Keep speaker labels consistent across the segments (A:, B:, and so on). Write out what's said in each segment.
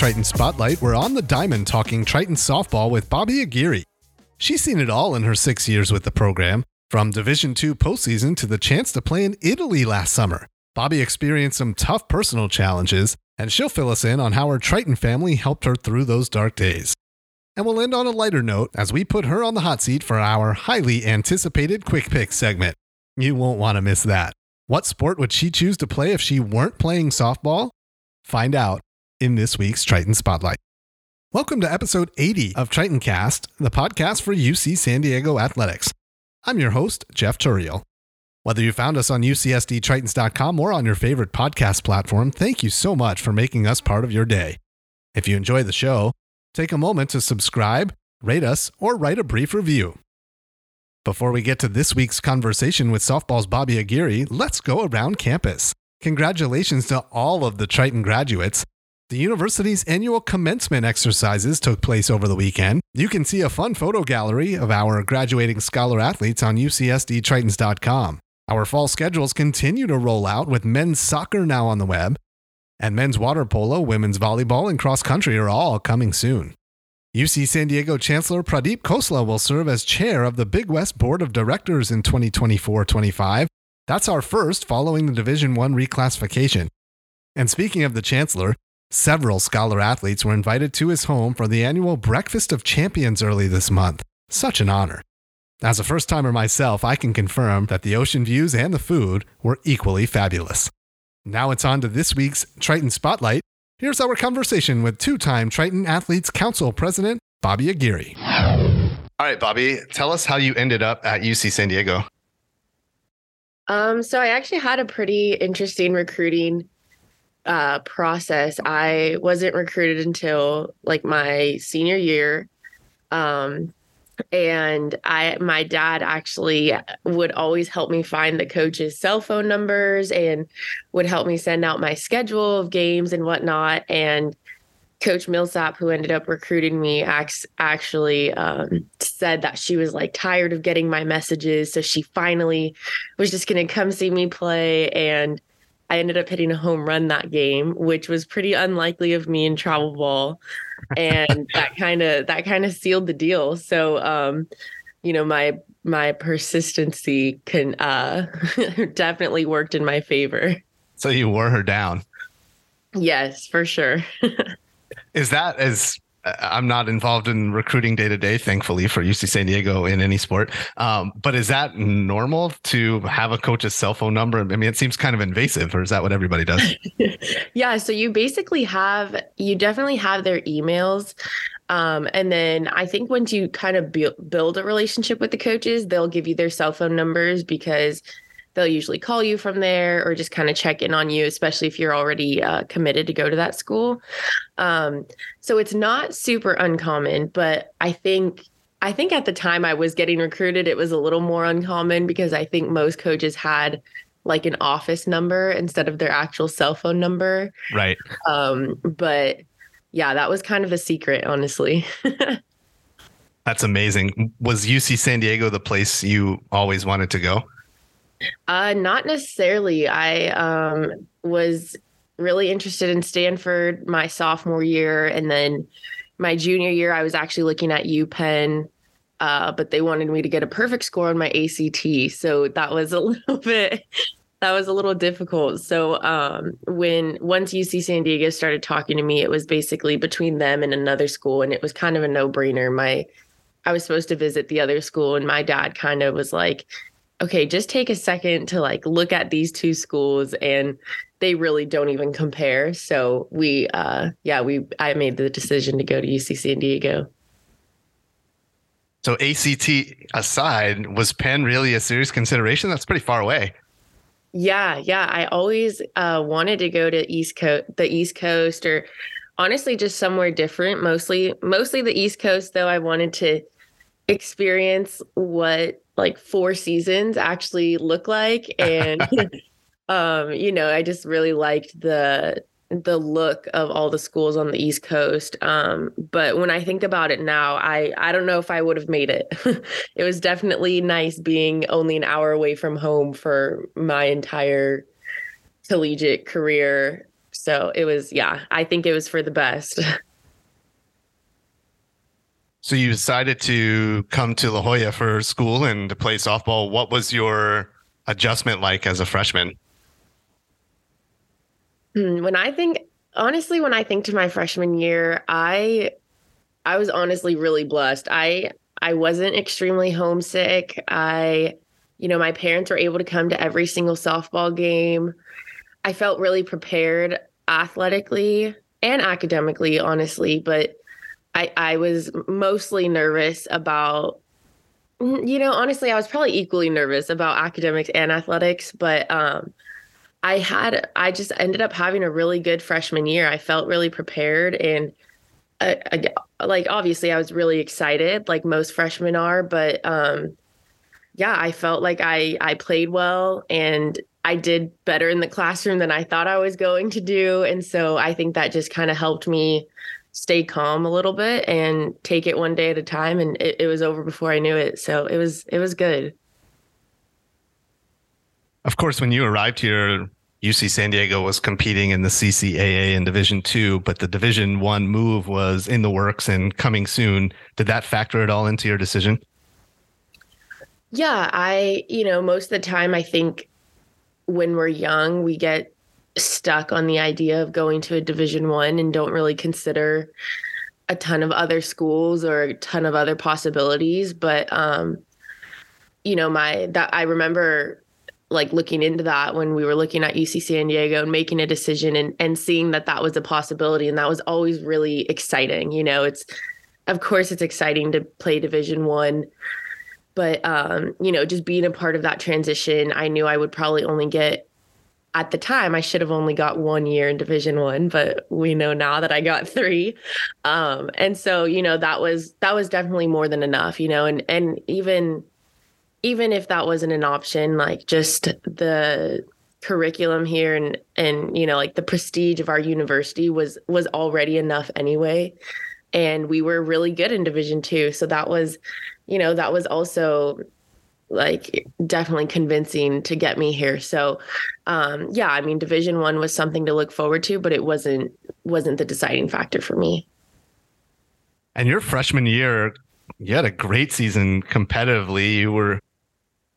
A: Triton Spotlight, we're on the diamond talking Triton softball with Bobbi Aguirre. She's seen it all in her six years with the program, from Division II postseason to the chance to play in Italy last summer. Bobbi experienced some tough personal challenges, and she'll fill us in on how her Triton family helped her through those dark days. And we'll end on a lighter note as we put her on the hot seat for our highly anticipated Quick Pick segment. You won't want to miss that. What sport would she choose to play if she weren't playing softball? Find out in this week's Triton Spotlight. Welcome to episode 80 of Tritoncast, the podcast for UC San Diego Athletics. I'm your host, Jeff Tourial. Whether you found us on UCSDTritons.com or on your favorite podcast platform, thank you so much for making us part of your day. If you enjoy the show, take a moment to subscribe, rate us, or write a brief review. Before we get to this week's conversation with softball's Bobbi Aguirre, let's go around campus. Congratulations to all of the Triton graduates. The university's annual commencement exercises took place over the weekend. You can see a fun photo gallery of our graduating scholar athletes on UCSDTritons.com. Our fall schedules continue to roll out with men's soccer now on the web, and men's water polo, women's volleyball, and cross country are all coming soon. UC San Diego Chancellor Pradeep Khosla will serve as chair of the Big West Board of Directors in 2024 25 that's our first following the Division 1 reclassification. And speaking of the chancellor, several scholar athletes were invited to his home for the annual Breakfast of Champions early this month. Such an honor. As a first timer myself, I can confirm that the ocean views and the food were equally fabulous. Now it's on to this week's Triton Spotlight. Here's our conversation with two time Triton Athletes Council President Bobbi Aguirre. All right, Bobbi, tell us how you ended up at UC San Diego.
B: Um, so I actually had a pretty interesting recruiting uh, process. I wasn't recruited until like my senior year. Um, and I my dad actually would always help me find the coach's cell phone numbers and would help me send out my schedule of games and whatnot. And Coach Millsap, who ended up recruiting me, actually um, said that she was like tired of getting my messages. So she finally was just going to come see me play. And I ended up hitting a home run that game, which was pretty unlikely of me in travel ball. And that kind of that kind of sealed the deal. So um, you know, my my persistency can uh definitely worked in my favor.
A: So you wore her down.
B: Yes, for sure.
A: Is that as I'm not involved in recruiting day to day, thankfully for UC San Diego in any sport. Um, but is that normal to have a coach's cell phone number? I mean, it seems kind of invasive, or is that what everybody does?
B: yeah. So you basically have, you definitely have their emails. Um, and then I think once you kind of build a relationship with the coaches, they'll give you their cell phone numbers because they'll usually call you from there or just kind of check in on you, especially if you're already uh, committed to go to that school. Um, so it's not super uncommon, but I think I think at the time I was getting recruited, it was a little more uncommon because I think most coaches had like an office number instead of their actual cell phone number.
A: Right.
B: Um, but yeah, that was kind of a secret, honestly.
A: That's amazing. Was UC San Diego the place you always wanted to go?
B: Uh, not necessarily. I um, was really interested in Stanford my sophomore year, and then my junior year, I was actually looking at UPenn, uh, but they wanted me to get a perfect score on my ACT, so that was a little bit that was a little difficult. So um, when once UC San Diego started talking to me, it was basically between them and another school, and it was kind of a no brainer. My I was supposed to visit the other school, and my dad kind of was like okay, just take a second to like look at these two schools and they really don't even compare. So we uh yeah, we I made the decision to go to UC San Diego.
A: So ACT aside, was Penn really a serious consideration? That's pretty far away.
B: Yeah, yeah. I always uh, wanted to go to East Coast, the East Coast, or honestly, just somewhere different. Mostly, mostly the East Coast. Though I wanted to experience what like four seasons actually look like. And um you know i just really liked the the look of all the schools on the east coast. Um but when i think about it now i i don't know if i would have made it. It was definitely nice being only an hour away from home for my entire collegiate career. So it was, yeah, I think it was for the best.
A: So you decided to come to La Jolla for school and to play softball. What was your adjustment like as a freshman?
B: Hmm, when I think honestly, when I think to my freshman year, I I was honestly really blessed. I I wasn't extremely homesick. I you know, my parents were able to come to every single softball game. I felt really prepared athletically and academically, honestly, but I I was mostly nervous about you know, honestly, I was probably equally nervous about academics and athletics, but um I had I just ended up having a really good freshman year. I felt really prepared and uh, like obviously I was really excited like most freshmen are, but um yeah, I felt like I I played well and I did better in the classroom than I thought I was going to do and so I think that just kind of helped me stay calm a little bit and take it one day at a time and it, it was over before I knew it. So it was it was good.
A: Of course, when you arrived here, UC San Diego was competing in the CCAA in Division Two, but the Division One move was in the works and coming soon. Did that factor at all into your decision?
B: Yeah, I, you know, most of the time I think when we're young, we get stuck on the idea of going to a Division One and don't really consider a ton of other schools or a ton of other possibilities. But um, you know, my that I remember like looking into that when we were looking at UC San Diego and making a decision and and seeing that that was a possibility and that was always really exciting you know it's of course it's exciting to play division 1 but um you know just being a part of that transition I knew I would probably only get at the time I should have only got 1 year in division 1 but we know now that I got 3 um and so you know that was that was definitely more than enough you know and and even even if that wasn't an option, like just the curriculum here and and you know like the prestige of our university was was already enough anyway. And we were really good in division 2 so that was you know that was also like definitely convincing to get me here so um yeah i mean division 1 was something to look forward to but it wasn't wasn't the deciding factor for me
A: and your freshman year you had a great season competitively you were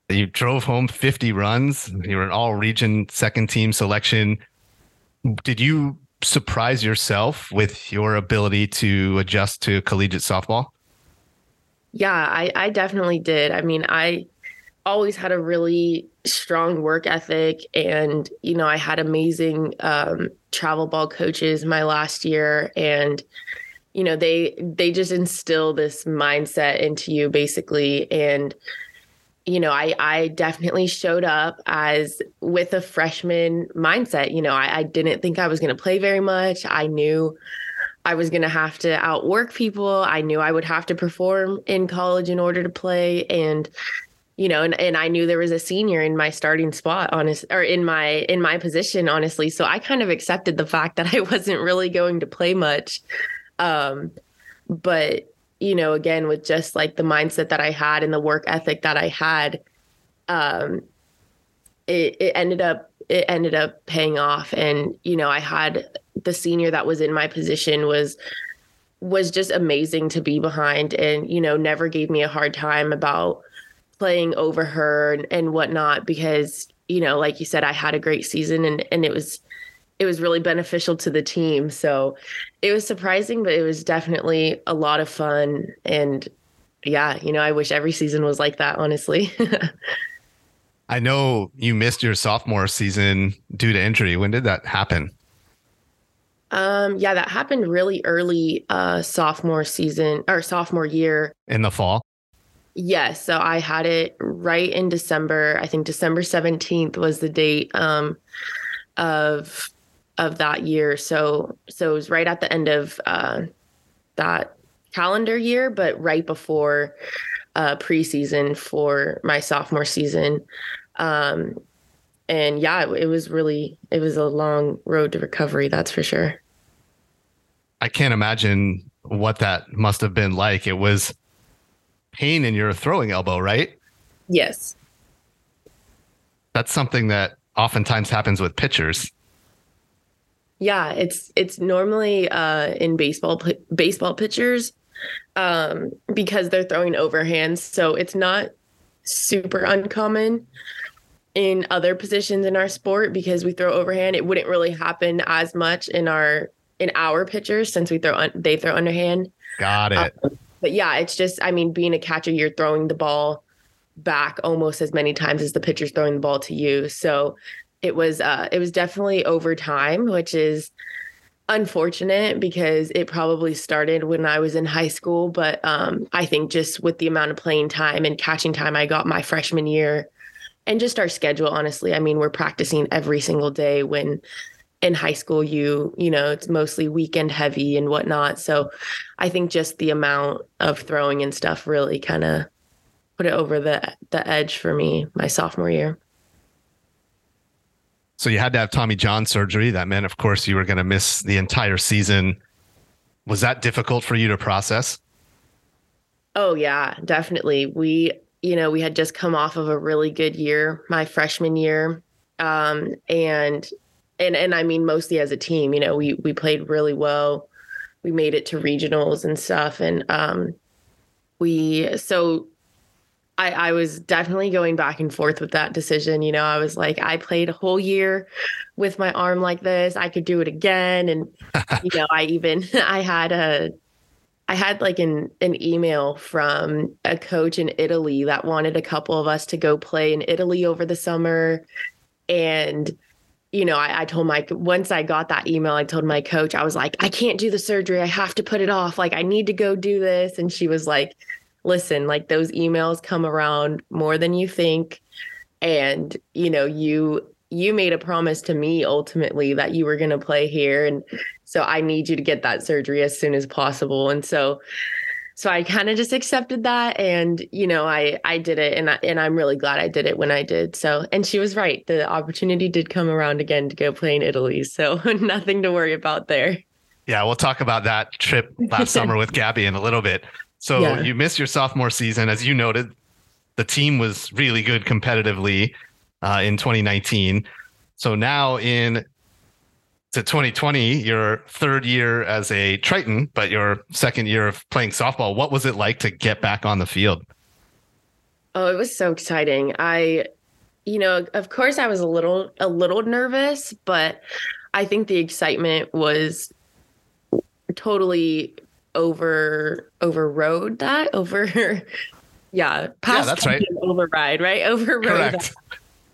A: you drove home 50 runs. You were an all region second team selection. Did you surprise yourself with your ability to adjust to collegiate softball?
B: Yeah, I, I definitely did. I mean, I always had a really strong work ethic and you know i had amazing um, travel ball coaches my last year and you know they they just instill this mindset into you basically and you know, I I definitely showed up as with a freshman mindset. You know, I, I didn't think I was going to play very much. I knew I was going to have to outwork people. I knew I would have to perform in college in order to play, and you know, and, and I knew there was a senior in my starting spot, honest, or in my in my position, honestly. So I kind of accepted the fact that I wasn't really going to play much. Um, but you know, again, with just like the mindset that I had and the work ethic that I had, um, it, it ended up it ended up paying off. And, you know, I had the senior that was in my position was was just amazing to be behind and, you know, never gave me a hard time about playing over her and, and whatnot because, you know, like you said, I had a great season and and it was it was really beneficial to the team. So it was surprising, but it was definitely a lot of fun. And yeah, you know, I wish every season was like that, honestly.
A: I know you missed your sophomore season due to injury. When did that happen?
B: Um, yeah, that happened really early uh sophomore season or sophomore year.
A: In the fall?
B: Yes. So I had it right in December. I think December 17th was the date um of of that year. So so it was right at the end of uh, that calendar year, but right before uh, preseason for my sophomore season. Um, and yeah, it, it was really it was a long road to recovery. That's for sure.
A: I can't imagine what that must have been like. It was pain in your throwing elbow, right?
B: Yes.
A: That's something that oftentimes happens with pitchers.
B: Yeah, it's it's normally uh, in baseball baseball pitchers um, because they're throwing overhands, so it's not super uncommon in other positions in our sport because we throw overhand. It wouldn't really happen as much in our in our pitchers since we throw un- they throw underhand.
A: Got it. Um,
B: but yeah, it's just I mean, being a catcher, you're throwing the ball back almost as many times as the pitcher's throwing the ball to you. So it was uh it was definitely over time, which is unfortunate because it probably started when I was in high school. But um, I think just with the amount of playing time and catching time I got my freshman year and just our schedule, honestly, I mean, we're practicing every single day when in high school you you know it's mostly weekend heavy and whatnot so i think just the amount of throwing and stuff really kind of put it over the the edge for me my sophomore year
A: so you had to have Tommy John surgery. That meant, of course, you were going to miss the entire season. Was that difficult for you to process?
B: Oh, yeah, definitely. We, you know, we had just come off of a really good year, my freshman year. Um, and, and, and I mean, mostly as a team, you know, we, we played really well. We made it to regionals and stuff. And, um, we, so I, I was definitely going back and forth with that decision. You know, I was like, I played a whole year with my arm like this. I could do it again. And, you know, I even, I had a, I had like an, an email from a coach in Italy that wanted a couple of us to go play in Italy over the summer. And, you know, I, I told my, once I got that email, I told my coach, I was like, I can't do the surgery. I have to put it off. Like, I need to go do this. And she was like, listen, like those emails come around more than you think. And, you know, you you made a promise to me ultimately that you were going to play here and so I need you to get that surgery as soon as possible. And so so I kind of just accepted that and you know I I did it and I, and I'm really glad I did it when I did. So and she was right. The opportunity did come around again to go play in Italy. So nothing to worry about there.
A: Yeah, we'll talk about that trip last summer with Gabby in a little bit. So yeah. you missed your sophomore season, as you noted. The team was really good competitively uh, in 2019. So now in to 2020, your third year as a Triton, but your second year of playing softball. What was it like to get back on the field?
B: Oh, it was so exciting. I, you know, of course, I was a little a little nervous, but I think the excitement was totally over overrode that over yeah
A: past yeah, that's right
B: override right overrode Correct.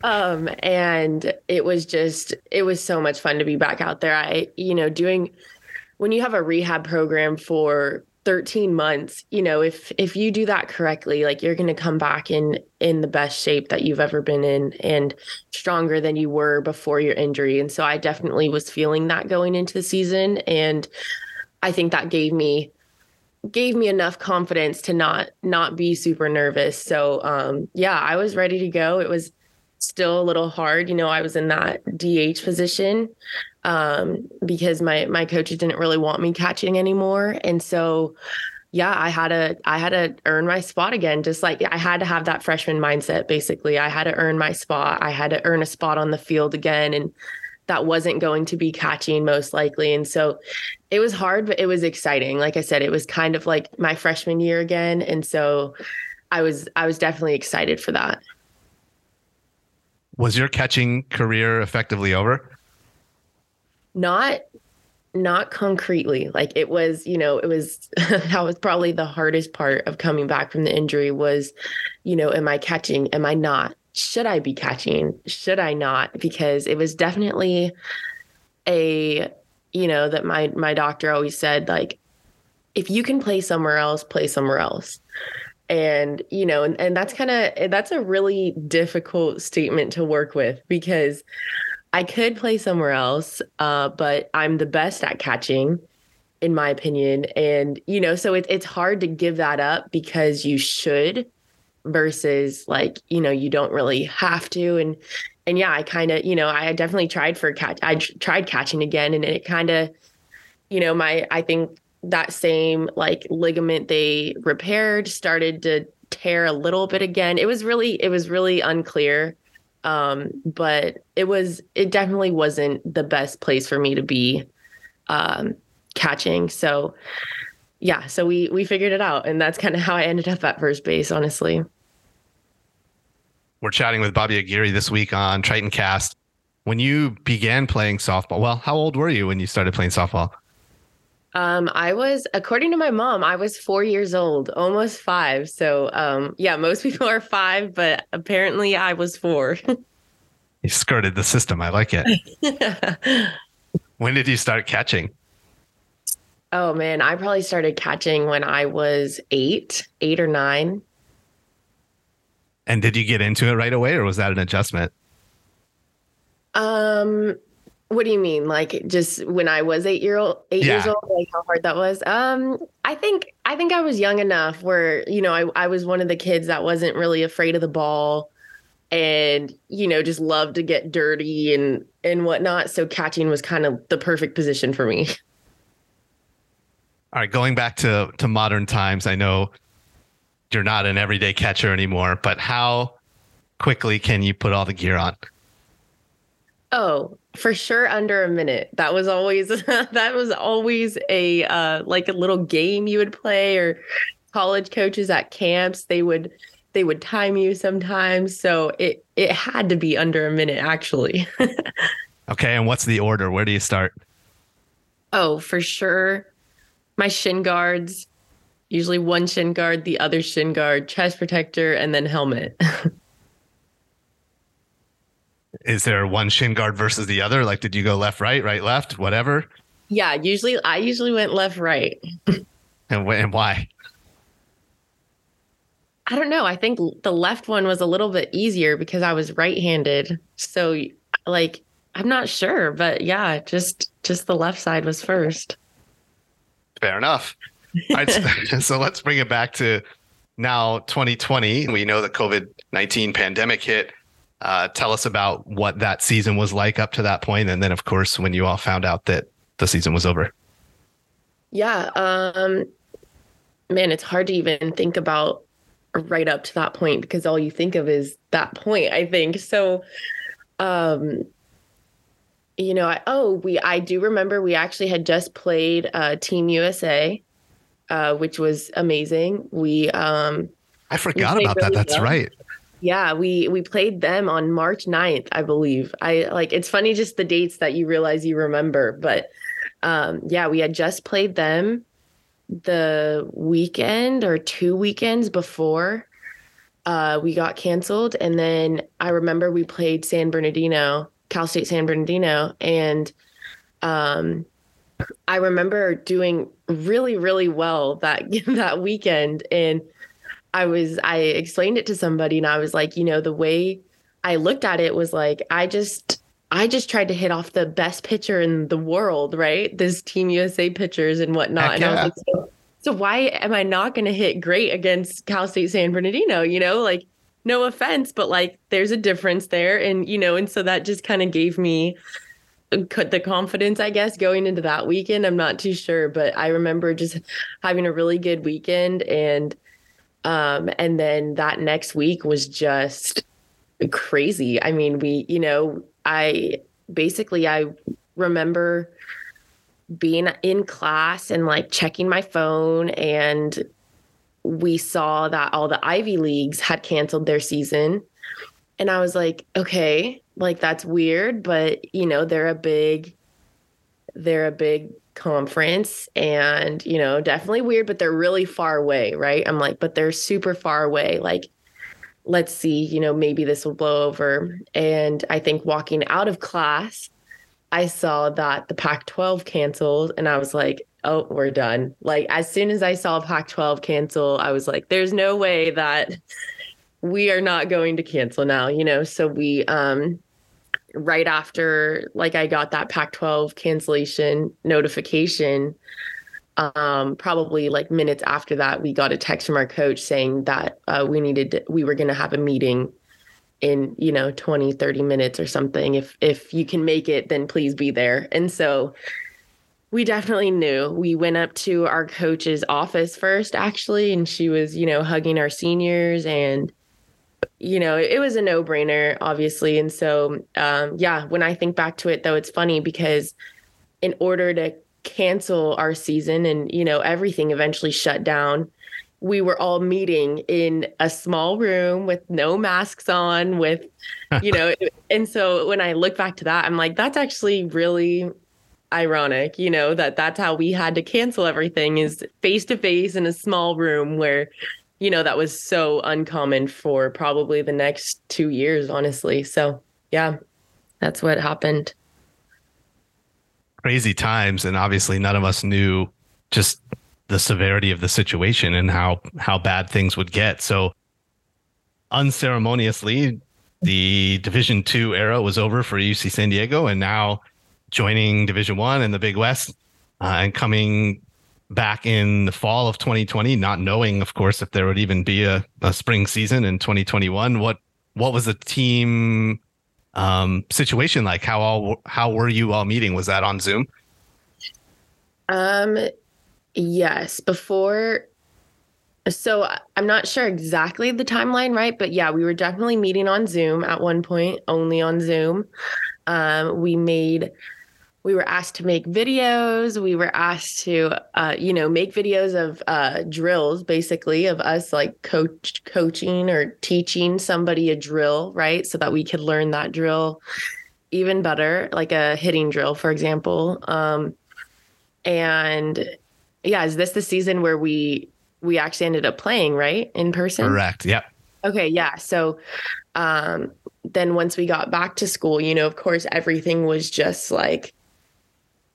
B: Um and it was just it was so much fun to be back out there i you know doing when you have a rehab program for 13 months you know if if you do that correctly like you're going to come back in in the best shape that you've ever been in and stronger than you were before your injury and so i definitely was feeling that going into the season and I think that gave me gave me enough confidence to not not be super nervous. So um yeah, I was ready to go. It was still a little hard, you know, I was in that DH position um because my my coaches didn't really want me catching anymore and so yeah, I had to I had to earn my spot again. Just like I had to have that freshman mindset basically. I had to earn my spot. I had to earn a spot on the field again and that wasn't going to be catching most likely. And so it was hard, but it was exciting. Like I said, it was kind of like my freshman year again. And so I was I was definitely excited for that.
A: Was your catching career effectively over?
B: Not not concretely. Like it was, you know, it was that was probably the hardest part of coming back from the injury was, you know, am I catching? Am I not? should I be catching? Should I not? Because it was definitely a, you know, that my my doctor always said like if you can play somewhere else, play somewhere else. And, you know, and, and that's kind of that's a really difficult statement to work with because I could play somewhere else, uh, but I'm the best at catching in my opinion. And, you know, so it, it's hard to give that up because you should versus like you know you don't really have to and and yeah i kind of you know i definitely tried for catch i tried catching again and it kind of you know my i think that same like ligament they repaired started to tear a little bit again it was really it was really unclear Um, but it was it definitely wasn't the best place for me to be um, catching. So yeah, so we we figured it out, and that's kind of how I ended up at first base. Honestly,
A: we're chatting with Bobbi Aguirre this week on Tritoncast. When you began playing softball, well, how old were you when you started playing softball?
B: Um, I was, according to my mom, I was four years old, almost five. So, um, yeah, most people are five, but apparently I was four.
A: you skirted the system. I like it. when did you start catching?
B: Oh man, I probably started catching when I was eight, eight or nine.
A: And did you get into it right away or was that an adjustment?
B: Um, what do you mean? Like just when I was eight year old, eight yeah. years old, like how hard that was? Um, I think I think I was young enough where you know I I was one of the kids that wasn't really afraid of the ball, and you know just loved to get dirty and and whatnot. So catching was kind of the perfect position for me.
A: All right, going back to to modern times, I know you're not an everyday catcher anymore, but how quickly can you put all the gear on?
B: Oh, for sure under a minute. That was always that was always a uh like a little game you would play or college coaches at camps, they would they would time you sometimes. So it it had to be under a minute actually.
A: okay, and what's the order? Where do you start?
B: Oh, for sure. My shin guards, usually one shin guard, the other shin guard, chest protector, and then helmet.
A: is there one shin guard versus the other? Like, did you go left, right, right, left, whatever?
B: Yeah, usually I usually went left, right.
A: and, and why?
B: I don't know. I think the left one was a little bit easier because I was right-handed. So, like, I'm not sure, but yeah, just just the left side was first.
A: Fair enough. Right, so let's bring it back to now 2020. We know the COVID 19 pandemic hit. Uh, tell us about what that season was like up to that point, and then, of course, when you all found out that the season was over.
B: Yeah, um, man, it's hard to even think about right up to that point because all you think of is that point. I think so. Um, you know, I, oh, we I do remember we actually had just played uh, Team USA, uh, which was amazing. We um,
A: I forgot about really that. That's well. right.
B: Yeah, we we played them on March 9th, I believe. I like it's funny just the dates that you realize you remember, but um yeah, we had just played them the weekend or two weekends before uh we got canceled and then I remember we played San Bernardino, Cal State San Bernardino and um I remember doing really really well that that weekend and I was I explained it to somebody and I was like, you know, the way I looked at it was like I just I just tried to hit off the best pitcher in the world, right? This Team USA pitchers and whatnot. and I was like, so, so why am I not going to hit great against Cal State San Bernardino? You know, like no offense, but like there's a difference there, and you know, and so that just kind of gave me the confidence, I guess, going into that weekend. I'm not too sure, but I remember just having a really good weekend and um, and then that next week was just crazy. I mean, we, you know, I basically I remember being in class and like checking my phone and we saw that all the Ivy Leagues had canceled their season. And I was like, okay, like that's weird, but you know, they're a big they're a big conference and you know definitely weird but they're really far away right? I'm like but they're super far away. Like let's see you know maybe this will blow over. And i think walking out of class i saw that the pac 12 canceled and i was like oh we're done. Like as soon as i saw pac 12 cancel i was like there's no way that we are not going to cancel now you know? So we um right after like I got that Pac-12 cancellation notification, um, probably like minutes after that, we got a text from our coach saying that uh, we needed to, we were going to have a meeting in you know 20 30 minutes or something. If if you can make it then please be there. And so we definitely knew. We went up to our coach's office first actually and she was you know hugging our seniors and you know, it was a no brainer, obviously. And so, um, yeah, when I think back to it, though, it's funny because in order to cancel our season and, you know, everything eventually shut down, we were all meeting in a small room with no masks on, with, you know, and so when I look back to that, I'm like, that's actually really ironic, you know, that that's how we had to cancel everything is face to face in a small room where you know, that was so uncommon for probably the next two years, honestly. So, yeah, that's what happened.
A: Crazy times. And obviously, none of us knew just the severity of the situation and how how bad things would get. So unceremoniously, the Division Two era was over for UC San Diego, and now joining Division One in the Big West uh, and coming back in the fall of 2020, not knowing, of course, if there would even be a, a spring season in 2021. What what was the team um, situation like? How all how were you all meeting? Was that on Zoom?
B: Um, yes. Before, so I'm not sure exactly the timeline, right? But yeah, we were definitely meeting on Zoom at one point, only on Zoom. Um, we made we were asked to make videos. We were asked to uh, you know make videos of uh, drills basically of us like coach coaching or teaching somebody a drill right? So that we could learn that drill even better like a hitting drill for example. Um, and yeah is this the season where we we actually ended up playing right? In person?
A: Correct. Yep.
B: Okay yeah. So um then once we got back to school you know of course everything was just like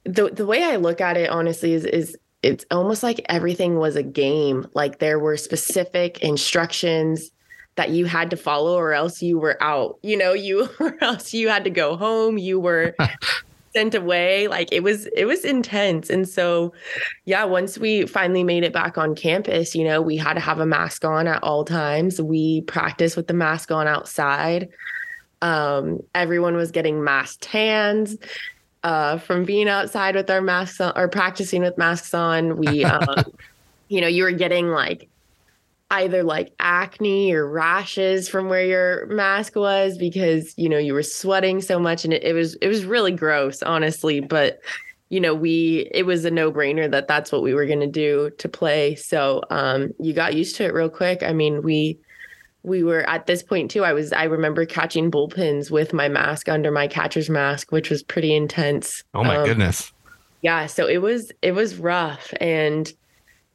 B: the the way I look at it honestly is is it's almost like everything was a game. Like there were specific instructions that you had to follow or else you were out. You know, you or else you had to go home. You were sent away. Like it was it was intense. And so yeah, once we finally made it back on campus, you know, we had to have a mask on at all times. We practiced with the mask on outside. Um, everyone was getting masked hands uh, from being outside with our masks on or practicing with masks on. We, um, you know, you were getting like either like acne or rashes from where your mask was because you know you were sweating so much and it, it was it was really gross honestly but you know we it was a no-brainer that that's what we were going to do to play so um you got used to it real quick i mean we we were at this point too. I was I remember catching bullpens with my mask under my catcher's mask, which was pretty intense.
A: Oh my um, goodness.
B: Yeah, so it was it was rough and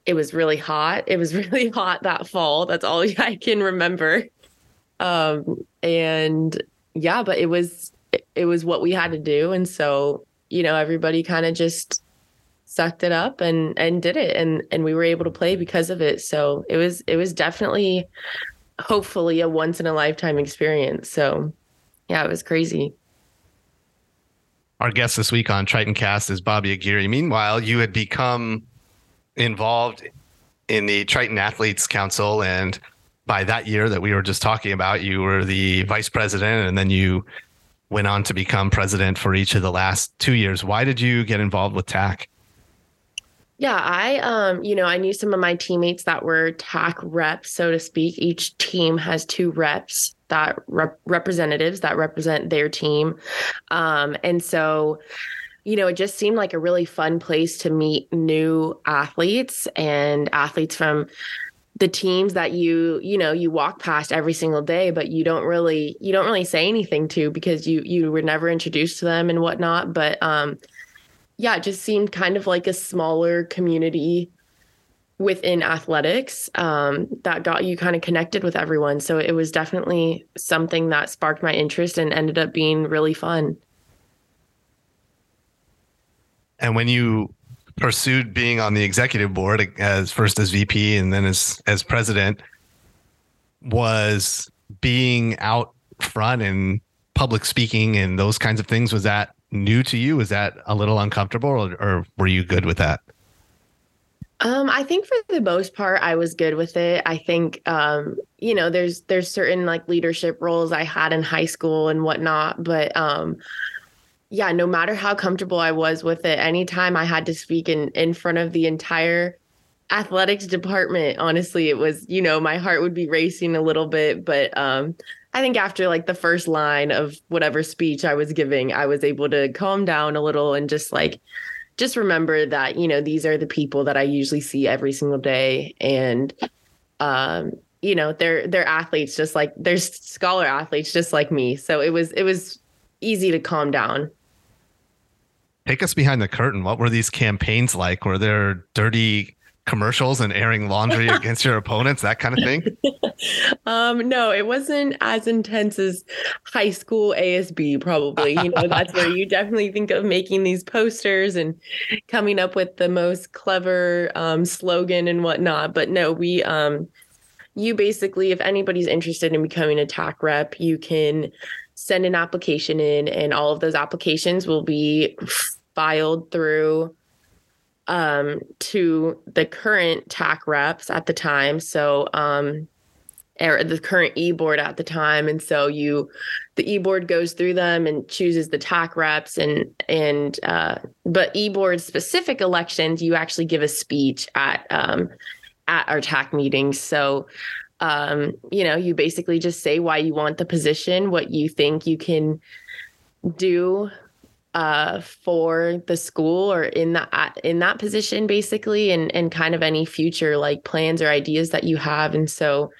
B: it was really hot. It was really hot that fall. That's all I can remember. Um and yeah, but it was it was what we had to do and so, you know, everybody kind of just sucked it up and and did it and and we were able to play because of it. So, it was it was definitely hopefully a once in a lifetime experience. So, yeah, it was crazy.
A: Our guest this week on Tritoncast is Bobbi Aguirre. Meanwhile, you had become involved in the Triton Athletes Council. And by that year that we were just talking about, you were the vice president and then you went on to become president for each of the last two years. Why did you get involved with TAC?
B: Yeah, I um, you know, I knew some of my teammates that were TAC reps, so to speak. Each team has two reps that rep- representatives that represent their team. Um, and so you know, it just seemed like a really fun place to meet new athletes and athletes from the teams that you you know you walk past every single day but you don't really you don't really say anything to because you you were never introduced to them and whatnot but um yeah, it just seemed kind of like a smaller community within athletics um, that got you kind of connected with everyone. So it was definitely something that sparked my interest and ended up being really fun.
A: And when you pursued being on the executive board as first as VP and then as as president, was being out front and public speaking and those kinds of things was that new to you? Was that a little uncomfortable, or, or were you good with that?
B: Um, I think for the most part, I was good with it. I think, um, you know, there's there's certain like leadership roles I had in high school and whatnot, but um, yeah, no matter how comfortable I was with it, anytime I had to speak in in front of the entire athletics department honestly it was you know my heart would be racing a little bit but um i think after like the first line of whatever speech i was giving i was able to calm down a little and just like just remember that you know these are the people that i usually see every single day. And um you know they're they're athletes just like they're scholar athletes just like me. So it was it was easy to calm down.
A: Take us behind the curtain. What were these campaigns like? Were there dirty commercials and airing laundry against your opponents, that kind of thing?
B: um, no, it wasn't as intense as high school ASB, probably. You know, that's where you definitely think of making these posters and coming up with the most clever um, slogan and whatnot. But no, we um you basically, if anybody's interested in becoming a TAC rep, you can send an application in, and all of those applications will be filed through um, to the current TAC reps at the time. So, um, or the current e-board at the time and so you the e-board goes through them and chooses the tac reps and and uh, but e-board specific elections you actually give a speech at um, at our tac meetings so um, you know you basically just say why you want the position what you think you can do uh, for the school or in that in that position basically and and kind of any future like plans or ideas that you have. And so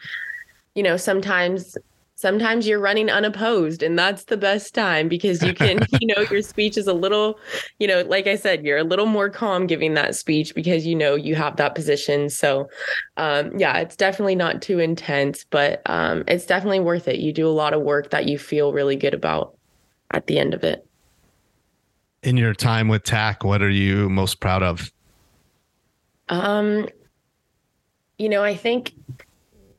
B: you know sometimes sometimes you're running unopposed and that's the best time because you can you know your speech is a little you know like i said you're a little more calm giving that speech because you know you have that position. So um, yeah it's definitely not too intense but um, it's definitely worth it. You do a lot of work that you feel really good about at the end of it
A: in your time with TAC, what are you most proud of?
B: Um, you know, I think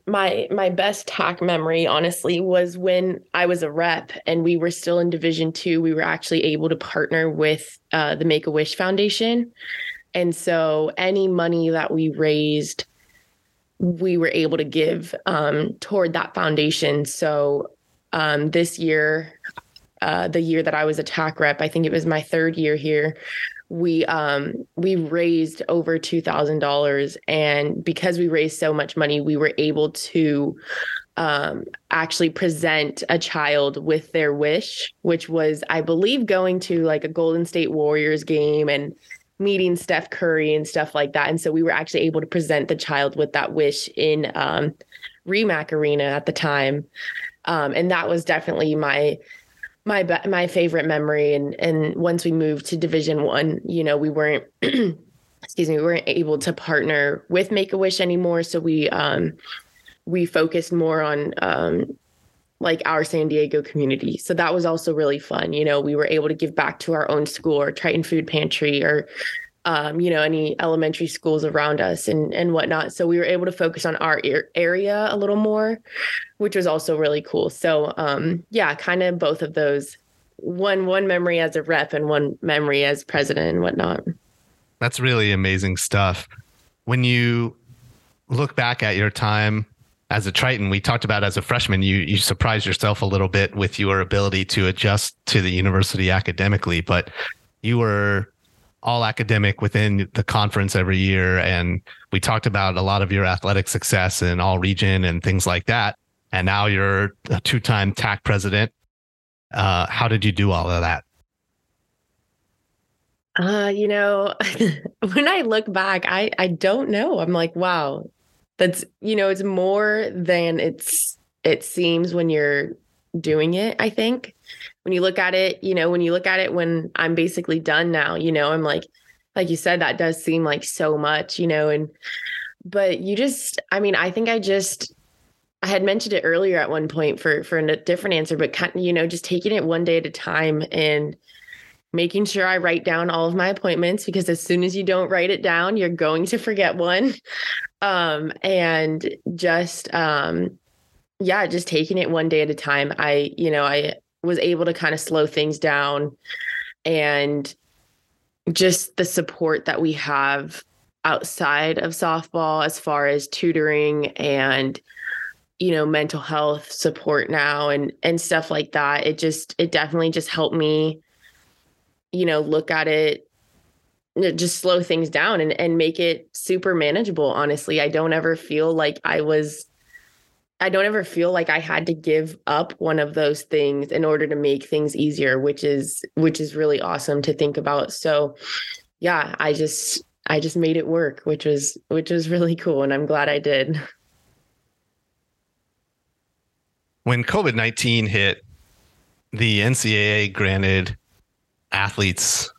B: my my best TAC memory, honestly, was when I was a rep and we were still in Division Two. We were actually able to partner with uh, the Make a Wish Foundation, and so any money that we raised, we were able to give um, toward that foundation. So um, this year, uh, the year that I was a TAC rep. I think it was my third year here. We um, we raised over two thousand dollars, and because we raised so much money, we were able to um, actually present a child with their wish, which was, I believe, going to like a Golden State Warriors game and meeting Steph Curry and stuff like that. And so we were actually able to present the child with that wish in um, RIMAC Arena at the time. Um, and that was definitely my my my favorite memory and and once we moved to division 1 you know we weren't excuse me we weren't able to partner with make a wish anymore so we um we focused more on um like our San Diego community. So that was also really fun. You know, we were able to give back to our own school or Triton Food Pantry or um, you know, any elementary schools around us and and whatnot. So we were able to focus on our area a little more, which was also really cool. So um, yeah, kind of both of those. One one memory as a rep and one memory as president and whatnot.
A: That's really amazing stuff. When you look back at your time as a Triton, we talked about as a freshman, you you surprised yourself a little bit with your ability to adjust to the university academically, but you were all academic within the conference every year. And we talked about a lot of your athletic success in all region and things like that. And now you're a two time TAC president. Uh, how did you do all of that?
B: Uh, you know, when I look back, I I don't know. I'm like, wow, that's you know, it's more than it's it seems when you're doing it, I think when you look at it, you know, when you look at it when I'm basically done now, you know, I'm like, like you said, that does seem like so much, you know, and but you just, I mean, I think I just I had mentioned it earlier at one point for for a different answer, but kind you know, just taking it one day at a time and making sure I write down all of my appointments because as soon as you don't write it down, you're going to forget one. Um, and just um yeah, just taking it one day at a time. I, you know, I was able to kind of slow things down and just the support that we have outside of softball as far as tutoring and you know mental health support now and and stuff like that it just it definitely just helped me you know look at it just slow things down and, and make it super manageable. Honestly, I don't ever feel like I was, I don't ever feel like I had to give up one of those things in order to make things easier, which is, which is really awesome to think about. So yeah, I just, I just made it work, which was, which was really cool. And I'm glad I did.
A: When COVID 19 hit, the NCAA granted athletes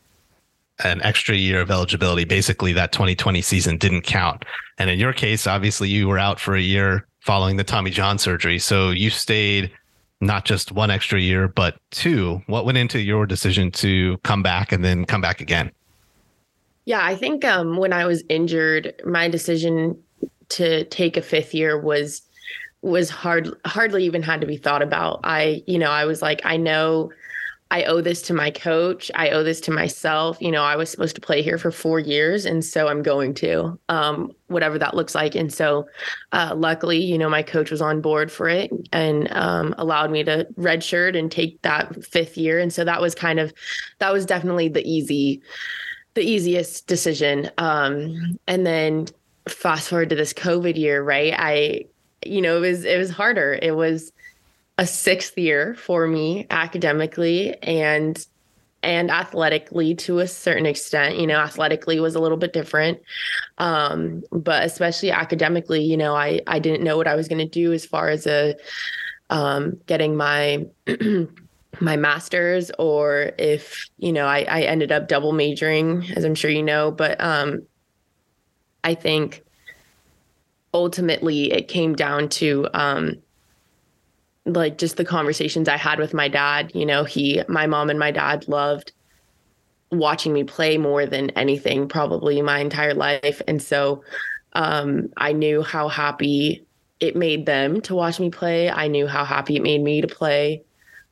A: an extra year of eligibility. Basically, that 2020 season didn't count. And in your case, obviously, you were out for a year following the Tommy John surgery. So you stayed not just one extra year, but two. What went into your decision to come back and then come back again?
B: Yeah, I think um, when I was injured, my decision to take a fifth year was was hard hardly even had to be thought about. I, you know, I was like, I know I owe this to my coach. I owe this to myself. You know, I was supposed to play here for four years, and so I'm going to, um, whatever that looks like. And so, uh, luckily, you know, my coach was on board for it and um, allowed me to redshirt and take that fifth year. And so that was kind of, that was definitely the easy, the easiest decision. Um, and then fast forward to this COVID year, right? I, you know, it was it was harder. It was a sixth year for me academically and and athletically to a certain extent. You know athletically was a little bit different. Um, but especially academically you know i i didn't know what i was going to do as far as a um, getting my my master's or if you know I, I ended up double majoring as i'm sure you know. But um, i think ultimately it came down to um, like just the conversations I had with my dad. You know, he, my mom and my dad loved watching me play more than anything, probably my entire life. And so um, I knew how happy it made them to watch me play. I knew how happy it made me to play.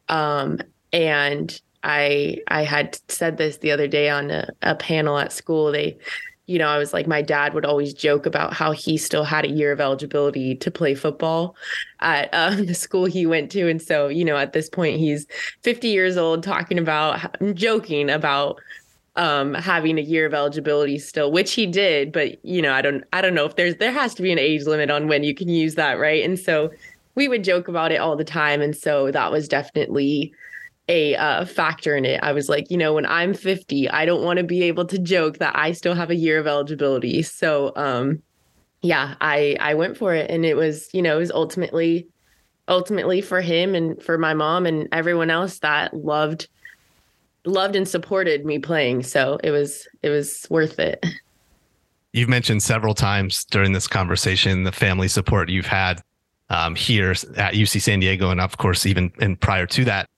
B: Um, and I I had said this the other day on a, a panel at school. They you know, I was like, my dad would always joke about how he still had a year of eligibility to play football at um, the school he went to. And so, you know, at this point, he's 50 years old, talking about, joking about um, having a year of eligibility still, which he did. But, you know, I don't, I don't know if there's, there has to be an age limit on when you can use that. Right. And so we would joke about it all the time. And so that was definitely, a uh, factor in it. I was like, you know, when I'm 50, I don't want to be able to joke that I still have a year of eligibility. So, um, yeah, I I went for it, and it was, you know, it was ultimately, ultimately for him and for my mom and everyone else that loved, loved and supported me playing. So it was it was worth it.
A: You've mentioned several times during this conversation the family support you've had um, here at UC San Diego, and of course, even and prior to that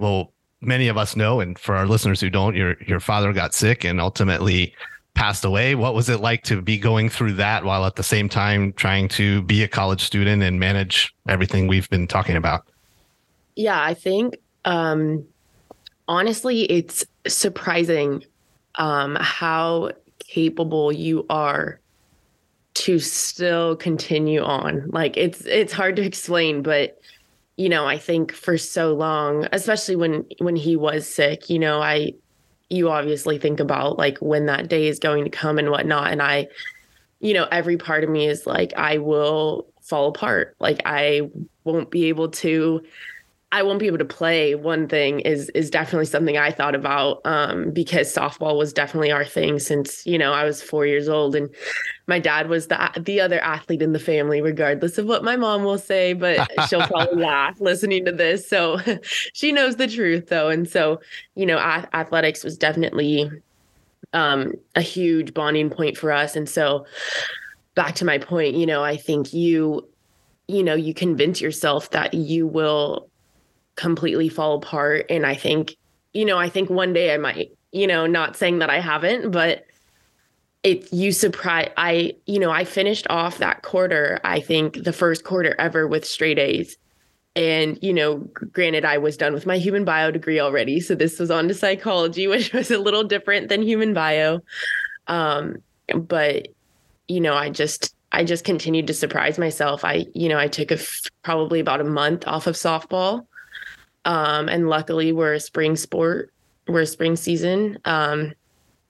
A: well, many of us know, and for our listeners who don't, your your father got sick and ultimately passed away. What was it like to be going through that while at the same time trying to be a college student and manage everything we've been talking about?
B: Yeah, I think um, honestly, it's surprising um, how capable you are to still continue on. Like it's it's hard to explain, but you know, I think for so long, especially when when he was sick, you know, I you obviously think about like when that day is going to come and whatnot. And I, you know, every part of me is like, I will fall apart. Like I won't be able to I won't be able to play one thing is is definitely something I thought about um, because softball was definitely our thing since you know I was four years old and my dad was the the other athlete in the family regardless of what my mom will say but she'll probably laugh listening to this. So she knows the truth though. And so you know a- athletics was definitely um, a huge bonding point for us. And so back to my point you know I think you you know you convince yourself that you will completely fall apart. And I think, you know, I think one day I might, you know, not saying that I haven't, but it you surprise I, you know, I finished off that quarter, I think the first quarter ever with straight A's. And, you know, granted, I was done with my human bio degree already. So this was on to psychology, which was a little different than human bio. Um, but, you know, I just, I just continued to surprise myself. I, you know, I took a f- probably about a month off of softball um, and luckily, we're a spring sport, we're a spring season. Um,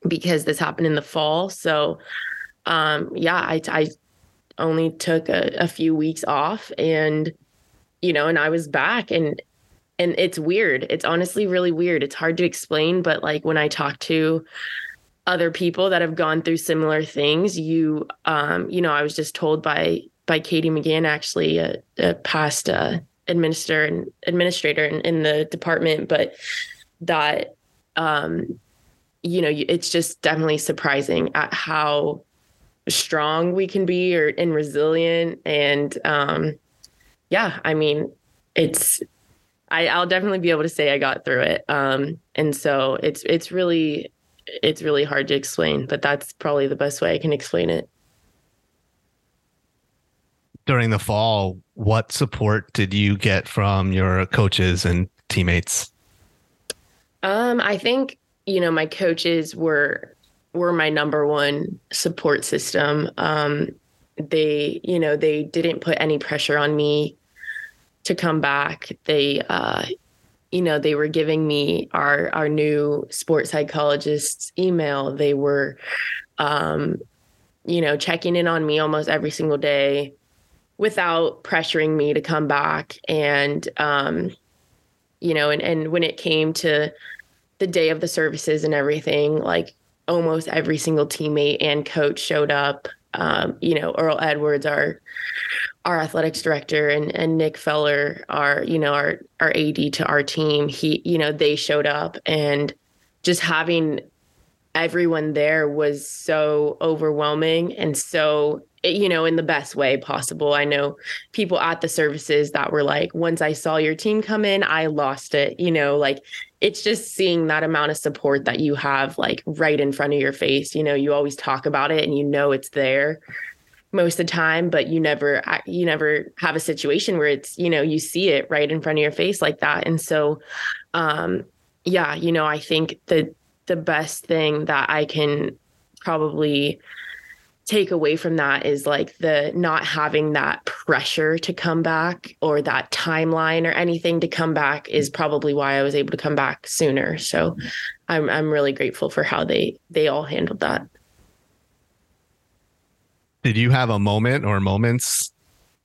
B: because this happened in the fall. So, um, yeah, I, I only took a, a few weeks off and, you know, and I was back and, and it's weird. It's honestly really weird. It's hard to explain, but like when I talk to other people that have gone through similar things, you, um, you know, I was just told by by Katie McGann, actually, a, a past uh, administrator and administrator in, in, the department, but that um, you know, it's just definitely surprising at how strong we can be or and resilient. And um, yeah, I mean, it's I, I'll definitely be able to say I got through it. Um, and so it's it's really it's really hard to explain, but that's probably the best way I can explain it
A: during the fall, what support did you get from your coaches and teammates?
B: Um, I think you know my coaches were were my number one support system. Um, they, you know, they didn't put any pressure on me to come back. They, uh, you know, they were giving me our our new sports psychologist's email. They were, um, you know, checking in on me almost every single day without pressuring me to come back. And, um, you know, and, and when it came to the day of the services and everything, like almost every single teammate and coach showed up. Um, you know, Earl Edwards, our our athletics director, and and Nick Feller, our you know our our AD to our team. He, you know, they showed up, and just having everyone there was so overwhelming and so you know, in the best way possible. I know people at the services that were like, once I saw your team come in, I lost it. You know, like it's just seeing that amount of support that you have like right in front of your face. You know, you always talk about it and you know it's there most of the time but you never you never have a situation where it's you know you see it right in front of your face like that and so um yeah you know i think the the best thing that i can probably take away from that is like the not having that pressure to come back or that timeline or anything to come back is probably why I was able to come back sooner. So I'm I'm really grateful for how they they all handled that.
A: Did you have a moment or moments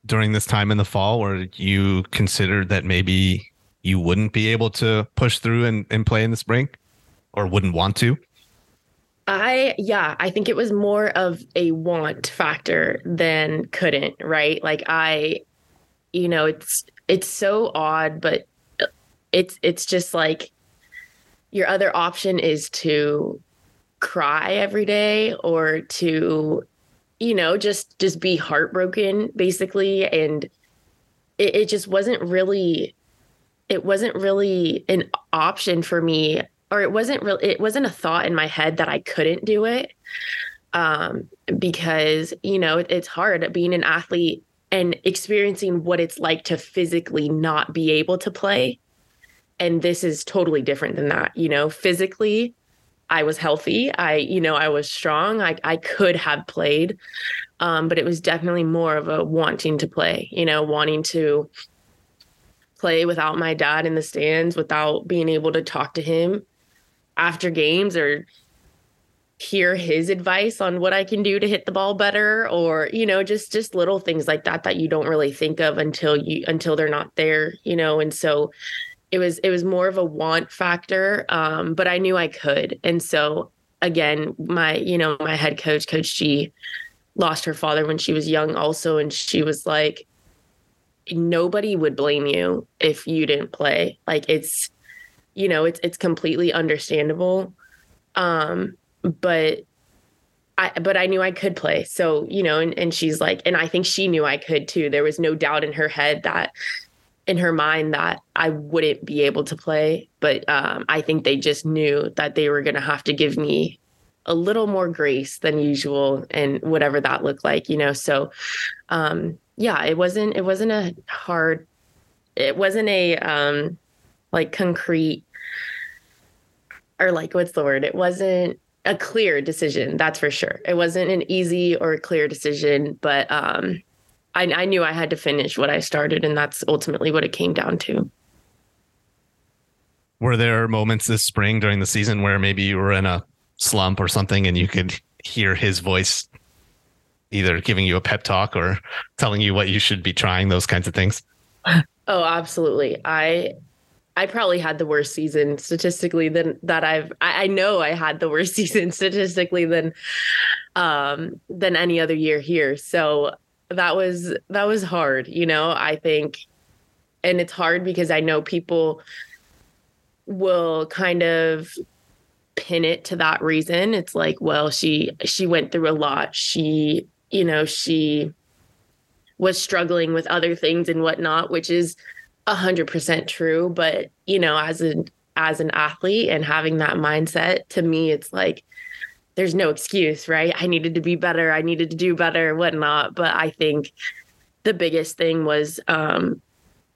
A: during this time in the fall where you considered that maybe you wouldn't be able to push through and, and play in the spring or wouldn't want to?
B: I yeah, I think it was more of a want factor than couldn't, right? Like I you know, it's it's so odd, but it's it's just like your other option is to cry every day or to you know, just just be heartbroken basically and it, it just wasn't really it wasn't really an option for me or it wasn't real it wasn't a thought in my head that I couldn't do it. Um, because you know it, it's hard being an athlete and experiencing what it's like to physically not be able to play. And this is totally different than that. You know, physically, I was healthy. I, you know, I was strong. I, I could have played. Um, but it was definitely more of a wanting to play, you know, wanting to play without my dad in the stands, without being able to talk to him after games or hear his advice on what I can do to hit the ball better or you know just just little things like that that you don't really think of until you until they're not there you know? And so it was it was more of a want factor um but I knew I could. And so again my you know my head coach coach G lost her father when she was young also and she was like nobody would blame you if you didn't play. Like it's you know it's it's completely understandable um but I, but I knew I could play. So, you know, and, and she's like, and I think she knew I could too. There was no doubt in her head that in her mind that I wouldn't be able to play. But um, I think they just knew that they were going to have to give me a little more grace than usual and whatever that looked like, you know? So, um, yeah, it wasn't, it wasn't a hard, it wasn't a, um, like concrete or like what's the word? It wasn't a clear decision, that's for sure. It wasn't an easy or clear decision, but um I, I knew I had to finish what I started, and that's ultimately what it came down to.
A: Were there moments this spring during the season where maybe you were in a slump or something and you could hear his voice either giving you a pep talk or telling you what you should be trying, those kinds of things?
B: Oh, absolutely. I I probably had the worst season statistically than that I've I, I know I had the worst season statistically than um than any other year here. So that was that was hard, you know. I think and it's hard because I know people will kind of pin it to that reason. It's like, well, she she went through a lot. She, you know, she was struggling with other things and whatnot, which is a hundred percent true. But you know, as an as an athlete and having that mindset, to me, it's like there's no excuse, right? I needed to be better. I needed to do better, whatnot. But I think the biggest thing was um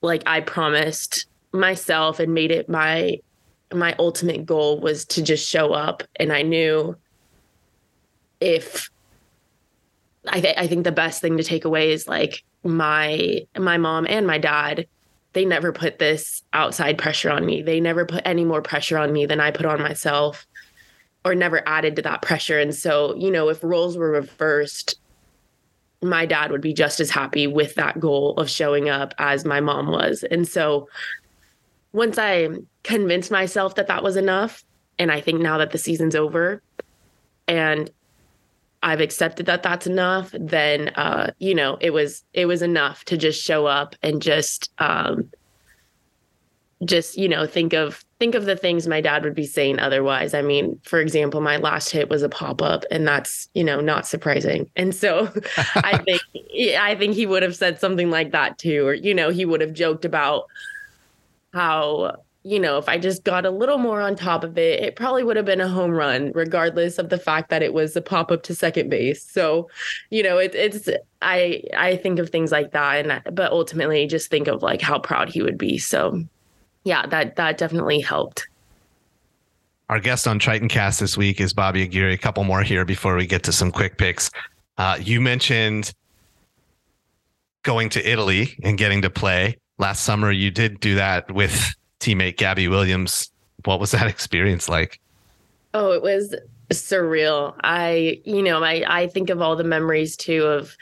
B: like I promised myself and made it my my ultimate goal was to just show up and i knew if i th- i think the best thing to take away is like my my mom and my dad they never put this outside pressure on me. They never put any more pressure on me than i put on myself or never added to that pressure. And so you know if roles were reversed my dad would be just as happy with that goal of showing up as my mom was. And so once I convinced myself that that was enough, and I think now that the season's over and I've accepted that that's enough, then uh, you know it was it was enough to just show up and just um, just you know think of think of the things my dad would be saying otherwise. I mean, for example, my last hit was a pop up, and that's you know not surprising. And so I think I think he would have said something like that too, or you know he would have joked about how you know, if I just got a little more on top of it, it probably would have been a home run, regardless of the fact that it was a pop up to second base. So, you know, it, it's I I think of things like that, and but ultimately, just think of like how proud he would be. So, yeah, that that definitely helped.
A: Our guest on Tritoncast this week is Bobbi Aguirre. A couple more here before we get to some quick picks. Uh, you mentioned going to Italy and getting to play last summer you did do that with teammate Gabby Williams. What was that experience like?
B: Oh, it was surreal. I, you know, I I think of all the memories too of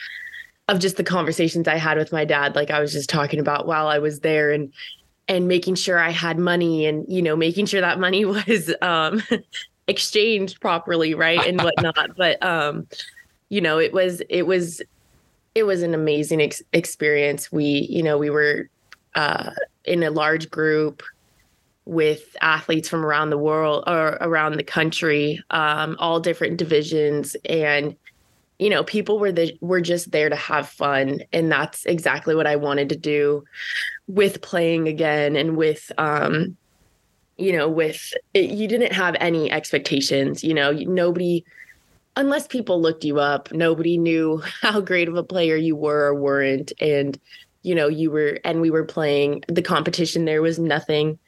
B: of just the conversations I had with my dad like I was just talking about while I was there and and making sure I had money and you know making sure that money was um exchanged properly, right? And whatnot. but um you know, it was it was it was an amazing ex- experience. We, you know, we were uh, in a large group with athletes from around the world or around the country, um, all different divisions, and you know, people were the were just there to have fun, and that's exactly what I wanted to do with playing again and with um, you know, with it, you didn't have any expectations. You know, nobody unless people looked you up, nobody knew how great of a player you were or weren't, and you know, you were, and we were playing the competition. There was nothing,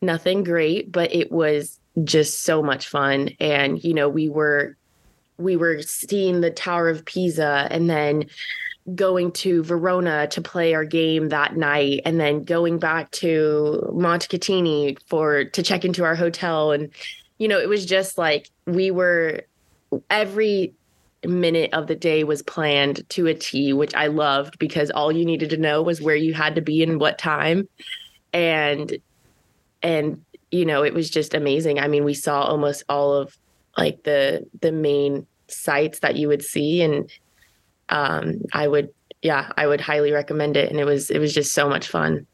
B: nothing great, but it was just so much fun. And, you know, we were, we were seeing the Tower of Pisa and then going to Verona to play our game that night and then going back to Montecatini for to check into our hotel and you know it was just like we were every minute of the day was planned to a T, which I loved because all you needed to know was where you had to be and what time. And and you know, it was just amazing. I mean, we saw almost all of like the the main sites that you would see and um I would yeah, I would highly recommend it and it was it was just so much fun.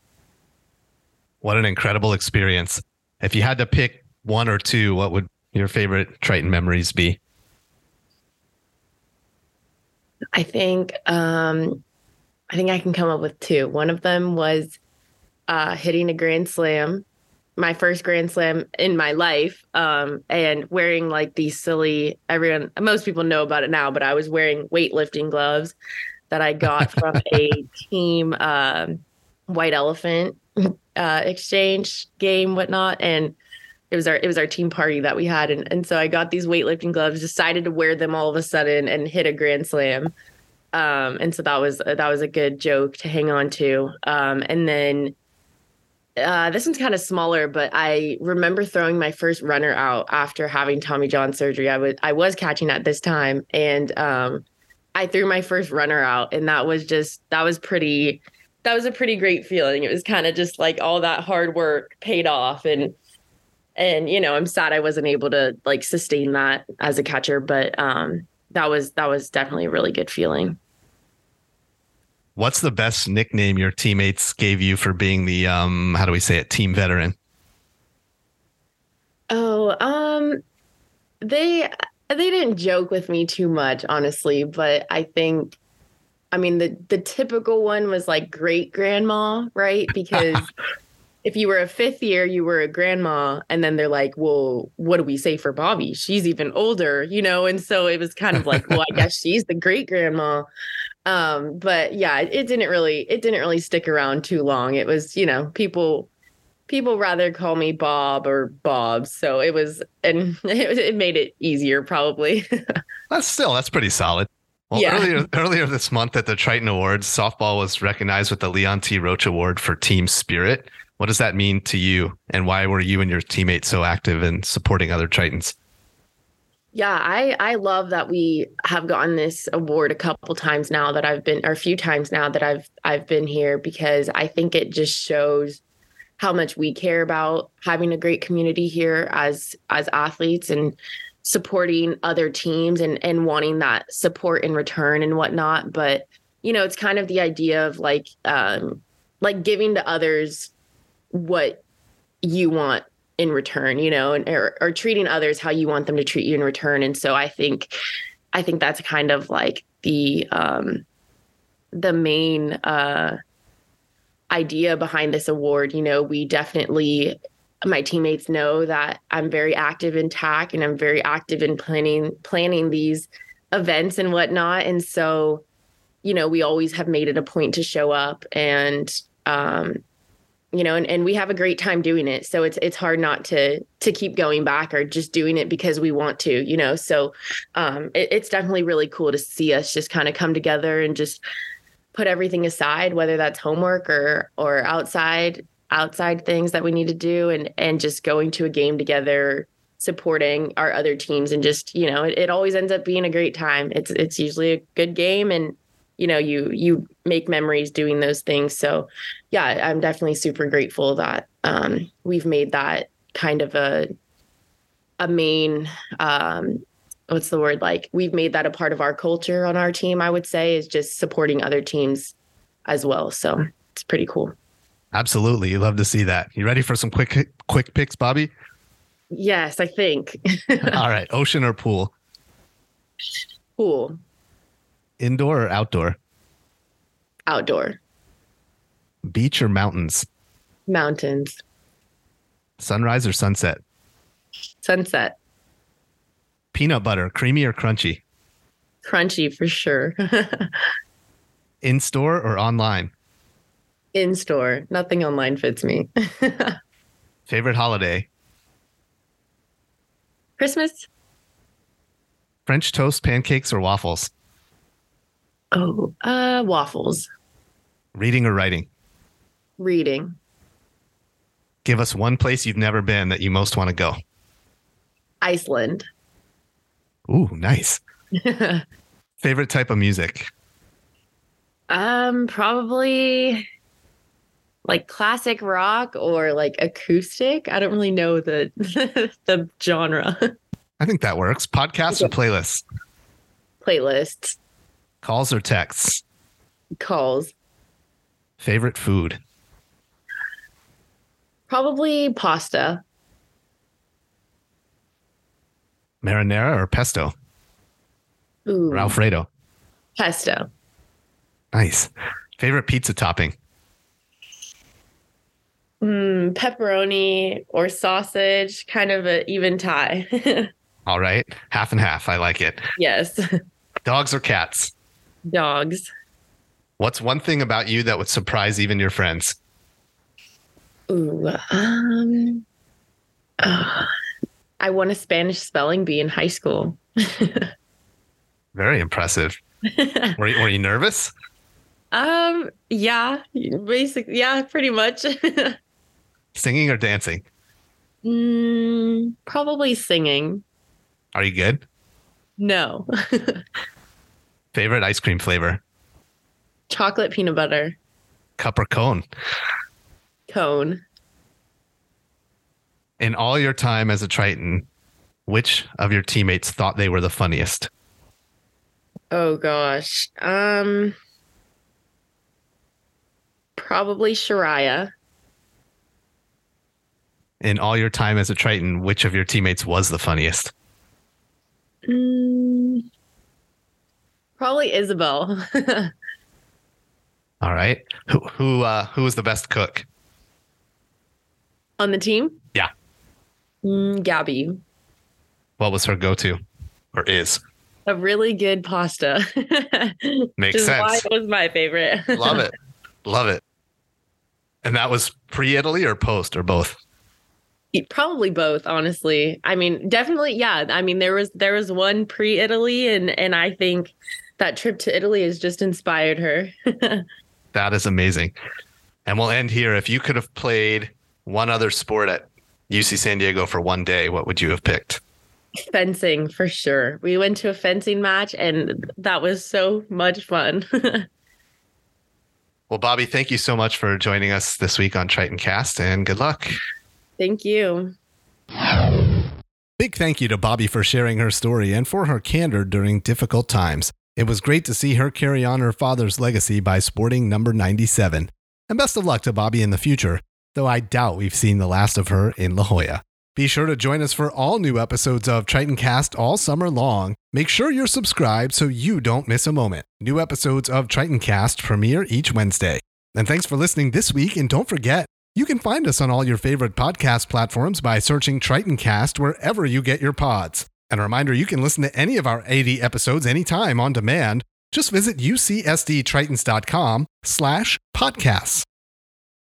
A: What an incredible experience. If you had to pick one or two, what would your favorite Triton memories be?
B: I think um, I think I can come up with two. One of them was uh, hitting a grand slam, my first grand slam in my life, um, and wearing like these silly. Everyone, most people know about it now, but I was wearing weightlifting gloves that I got from a team um, white elephant uh, exchange game, whatnot, and it was our it was our team party that we had and, and so I got these weightlifting gloves decided to wear them all of a sudden and hit a grand slam um, and so that was that was a good joke to hang on to um, and then uh, this one's kind of smaller, but I remember throwing my first runner out after having Tommy John surgery. I was I was catching at this time, and um, I threw my first runner out, and that was just that was pretty. That was a pretty great feeling. It was kind of just like all that hard work paid off, and and you know I'm sad I wasn't able to like sustain that as a catcher, but um, that was that was definitely a really good feeling.
A: What's the best nickname your teammates gave you for being the um how do we say it team veteran?
B: Oh, um they they didn't joke with me too much honestly, but I think I mean the the typical one was like great grandma, right? Because if you were a fifth year, you were a grandma, and then they're like, "Well, what do we say for Bobbi? She's even older, you know." And so it was kind of like, "Well, I guess she's the great grandma." Um, but yeah, it, it didn't really it didn't really stick around too long. It was, you know, people people rather call me Bob or Bob. So it was and it, it made it easier probably.
A: that's still that's pretty solid. Well, yeah. earlier earlier this month at the Triton Awards, softball was recognized with the Leon T. Roach Award for Team Spirit. What does that mean to you, and why were you and your teammates so active in supporting other Tritons?
B: Yeah, I I love that we have gotten this award a couple times now that I've been or a few times now that I've I've been here because I think it just shows how much we care about having a great community here as as athletes and supporting other teams and and wanting that support in return and whatnot. But you know, it's kind of the idea of like um like giving to others what you want in return, you know, and or, or treating others how you want them to treat you in return. And so I think, I think that's kind of like the um, the main uh, idea behind this award. You know, we definitely my teammates know that I'm very active in TAC and I'm very active in planning planning these events and whatnot. And so, you know, we always have made it a point to show up and um, you know and, and we have a great time doing it. So it's it's hard not to to keep going back or just doing it because we want to you know? So um it, it's definitely really cool to see us just kind of come together and just put everything aside whether that's homework or or outside outside things that we need to do and and just going to a game together supporting our other teams and just you know it, it always ends up being a great time. It's it's usually a good game and you know you you make memories doing those things. So yeah i'm definitely super grateful that um, we've made that kind of a a main um, what's the word? Like we've made that a part of our culture on our team i would say is just supporting other teams as well. So it's pretty cool.
A: Absolutely. You love to see that. You ready for some quick quick picks bobbi?
B: Yes i think.
A: All right. Ocean or pool?
B: Pool
A: Indoor or outdoor?
B: Outdoor.
A: Beach or mountains?
B: Mountains.
A: Sunrise or sunset?
B: Sunset.
A: Peanut butter, creamy or crunchy?
B: Crunchy for sure.
A: In store or online?
B: In store. Nothing online fits me.
A: Favorite holiday?
B: Christmas.
A: French toast, pancakes, or waffles?
B: Oh, uh, waffles.
A: Reading or writing?
B: Reading.
A: Give us one place you've never been that you most want to go.
B: Iceland.
A: Ooh, nice. Favorite type of music?
B: Um, probably like classic rock or like acoustic. I don't really know the the genre.
A: I think that works. Podcasts or playlists?
B: Playlists.
A: Calls or texts?
B: Calls.
A: Favorite food?
B: Probably pasta.
A: Marinara or pesto?
B: Ooh.
A: Or Alfredo?
B: Pesto.
A: Nice. Favorite pizza topping?
B: Mm, pepperoni or sausage, kind of an even tie.
A: All right. Half and half. I like it.
B: Yes.
A: Dogs or cats?
B: Dogs.
A: What's one thing about you that would surprise even your friends?
B: Ooh, um, uh, I won a Spanish spelling bee in high school.
A: Very impressive. were, you, were you nervous?
B: Um, yeah, basically, yeah, pretty much.
A: Singing or dancing?
B: Mm, probably singing.
A: Are you good?
B: No.
A: Favorite ice cream flavor?
B: Chocolate peanut butter
A: Cup or cone?
B: cone.
A: In all your time as a Triton, which of your teammates thought they were the funniest?
B: Oh gosh. Um probably Shariah.
A: In all your time as a Triton, which of your teammates was the funniest?
B: Mm, probably Isabel.
A: All right. Who who uh who was the best cook?
B: On the team?
A: Yeah.
B: Mm, Gabby.
A: What was her go-to? Or is?
B: A really good pasta.
A: Makes
B: is Why
A: sense.
B: it was my favorite.
A: Love it. Love it. And that was pre-Italy or post or both?
B: Probably both, honestly. I mean, definitely, yeah. I mean, there was there was one pre-Italy, and and I think that trip to Italy has just inspired her.
A: That is amazing. And we'll end here. If you could have played one other sport at UC San Diego for one day, what would you have picked?
B: fencing for sure. We went to a fencing match, and that was so much fun.
A: Well, Bobbi, thank you so much for joining us this week on Tritoncast and good luck.
B: Thank you.
A: Big thank you to Bobbi for sharing her story and for her candor during difficult times. It was great to see her carry on her father's legacy by sporting number 97. And best of luck to Bobbi in the future, though I doubt we've seen the last of her in La Jolla. Be sure to join us for all new episodes of Tritoncast all summer long. Make sure you're subscribed so you don't miss a moment. New episodes of Tritoncast premiere each Wednesday. And thanks for listening this week, and don't forget, you can find us on all your favorite podcast platforms by searching Tritoncast wherever you get your pods. And a reminder, you can listen to any of our 80 episodes anytime on demand. Just visit ucsdtritons.com slash podcasts.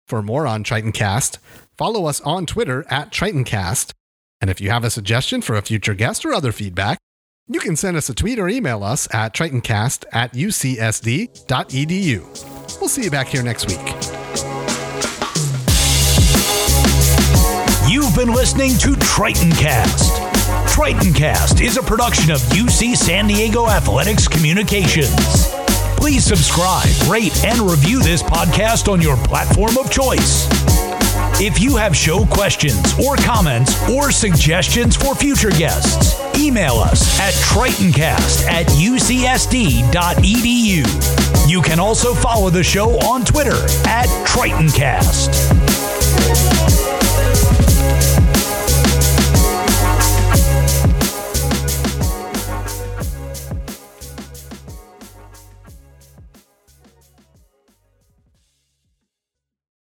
A: For more on TritonCast, follow us on Twitter at TritonCast. And if you have a suggestion for a future guest or other feedback, you can send us a tweet or email us at tritoncast at ucsd.edu. We'll see you back here next week.
C: You've been listening to Tritoncast. Tritoncast is a production of UC San Diego Athletics Communications. Please subscribe, rate, and review this podcast on your platform of choice. If you have show questions or comments or suggestions for future guests, email us at tritoncast at ucsd.edu. You can also follow the show on Twitter at TritonCast.